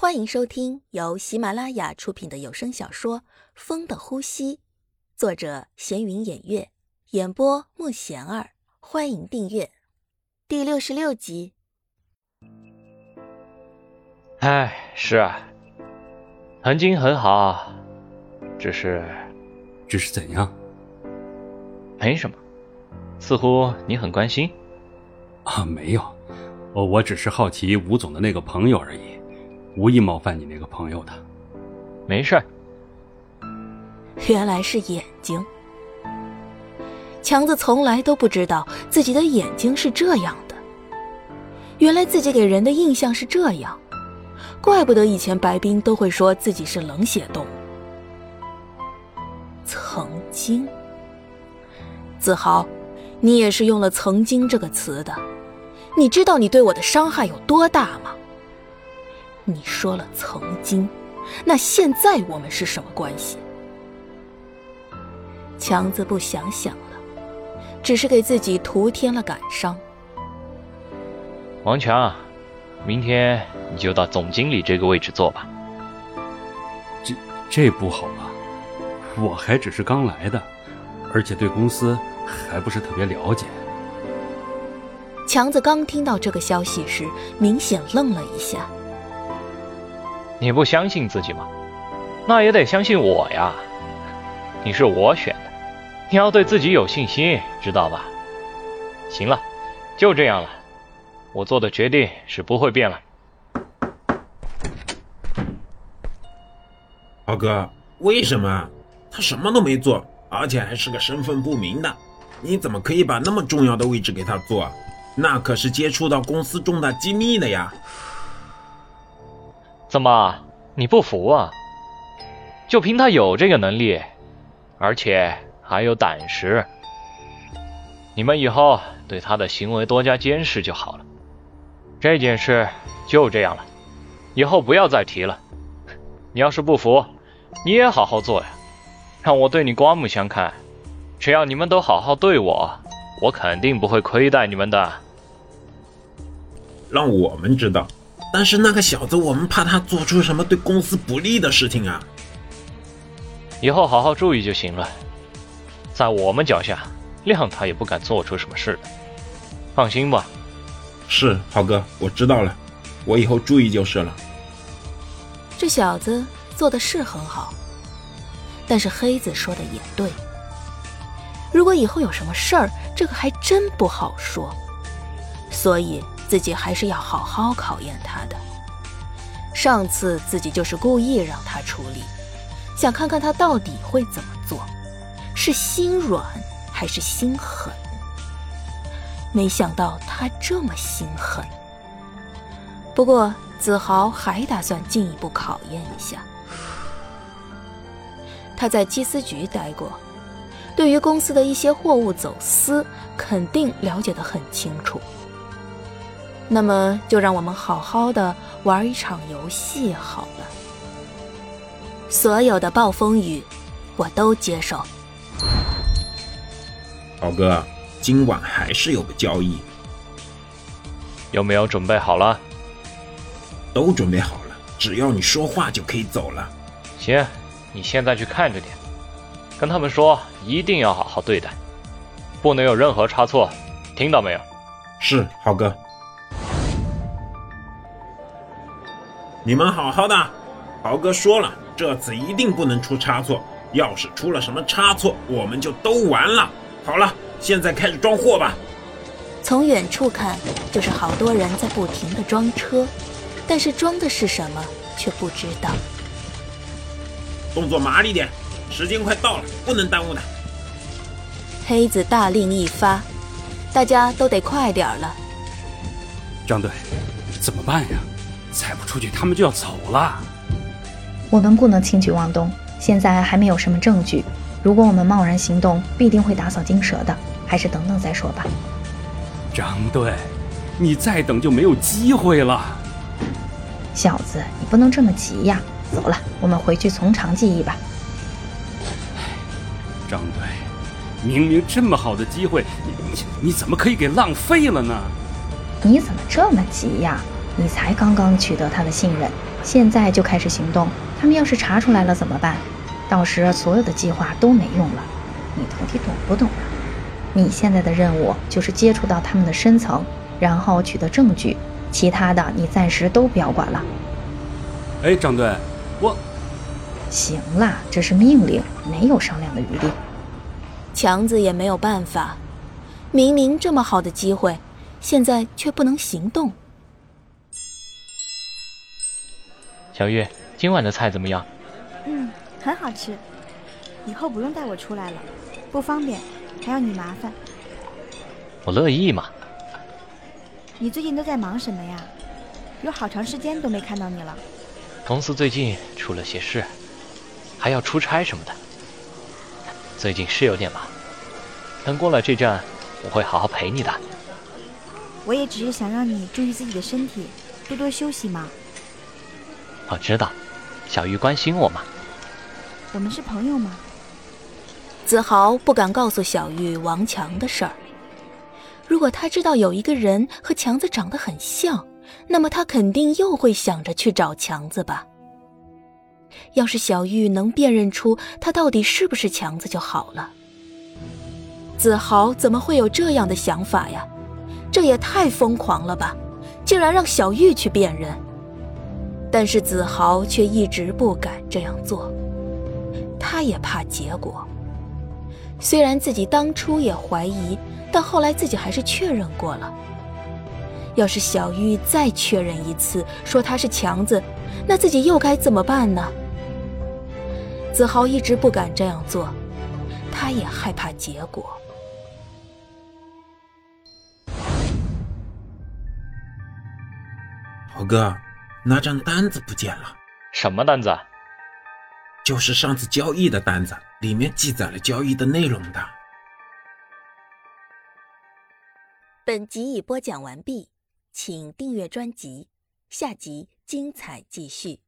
欢迎收听由喜马拉雅出品的有声小说《风的呼吸》，作者闲云掩月，演播慕贤儿。欢迎订阅第六十六集。哎，是啊，曾经很好，只是，只是怎样？没什么，似乎你很关心。啊，没有，我我只是好奇吴总的那个朋友而已。无意冒犯你那个朋友的，没事。原来是眼睛，强子从来都不知道自己的眼睛是这样的。原来自己给人的印象是这样，怪不得以前白冰都会说自己是冷血动物。曾经，子豪，你也是用了“曾经”这个词的，你知道你对我的伤害有多大吗？你说了曾经，那现在我们是什么关系？强子不想想了，只是给自己徒添了感伤。王强，明天你就到总经理这个位置坐吧。这这不好吧？我还只是刚来的，而且对公司还不是特别了解。强子刚听到这个消息时，明显愣了一下。你不相信自己吗？那也得相信我呀！你是我选的，你要对自己有信心，知道吧？行了，就这样了，我做的决定是不会变了。豪哥，为什么？他什么都没做，而且还是个身份不明的，你怎么可以把那么重要的位置给他做？那可是接触到公司重大机密的呀！怎么，你不服啊？就凭他有这个能力，而且还有胆识，你们以后对他的行为多加监视就好了。这件事就这样了，以后不要再提了。你要是不服，你也好好做呀，让我对你刮目相看。只要你们都好好对我，我肯定不会亏待你们的。让我们知道。但是那个小子，我们怕他做出什么对公司不利的事情啊！以后好好注意就行了，在我们脚下，谅他也不敢做出什么事的。放心吧。是，豪哥，我知道了，我以后注意就是了。这小子做的是很好，但是黑子说的也对，如果以后有什么事儿，这个还真不好说。所以。自己还是要好好考验他的。上次自己就是故意让他处理，想看看他到底会怎么做，是心软还是心狠。没想到他这么心狠。不过子豪还打算进一步考验一下。他在缉私局待过，对于公司的一些货物走私，肯定了解得很清楚。那么就让我们好好的玩一场游戏好了。所有的暴风雨，我都接受。豪哥，今晚还是有个交易。有没有准备好了？都准备好了，只要你说话就可以走了。行，你现在去看着点，跟他们说一定要好好对待，不能有任何差错，听到没有？是，豪哥。你们好好的，豪哥说了，这次一定不能出差错。要是出了什么差错，我们就都完了。好了，现在开始装货吧。从远处看，就是好多人在不停的装车，但是装的是什么却不知道。动作麻利点，时间快到了，不能耽误的。黑子大令一发，大家都得快点了。张队，怎么办呀？再不出去，他们就要走了。我们不能轻举妄动，现在还没有什么证据。如果我们贸然行动，必定会打草惊蛇的。还是等等再说吧。张队，你再等就没有机会了。小子，你不能这么急呀。走了，我们回去从长计议吧。张队，明明这么好的机会，你你你怎么可以给浪费了呢？你怎么这么急呀？你才刚刚取得他的信任，现在就开始行动，他们要是查出来了怎么办？到时所有的计划都没用了。你到底懂不懂啊？你现在的任务就是接触到他们的深层，然后取得证据，其他的你暂时都不要管了。哎，张队，我行了，这是命令，没有商量的余地。强子也没有办法，明明这么好的机会，现在却不能行动。小月，今晚的菜怎么样？嗯，很好吃。以后不用带我出来了，不方便，还要你麻烦。我乐意嘛。你最近都在忙什么呀？有好长时间都没看到你了。公司最近出了些事，还要出差什么的。最近是有点忙。等过了这站，我会好好陪你的。我也只是想让你注意自己的身体，多多休息嘛。我知道，小玉关心我嘛。我们是朋友吗？子豪不敢告诉小玉王强的事儿。如果他知道有一个人和强子长得很像，那么他肯定又会想着去找强子吧。要是小玉能辨认出他到底是不是强子就好了。子豪怎么会有这样的想法呀？这也太疯狂了吧！竟然让小玉去辨认。但是子豪却一直不敢这样做，他也怕结果。虽然自己当初也怀疑，但后来自己还是确认过了。要是小玉再确认一次，说他是强子，那自己又该怎么办呢？子豪一直不敢这样做，他也害怕结果。豪哥，那张单子不见了。什么单子？就是上次交易的单子，里面记载了交易的内容的。本集已播讲完毕，请订阅专辑，下集精彩继续。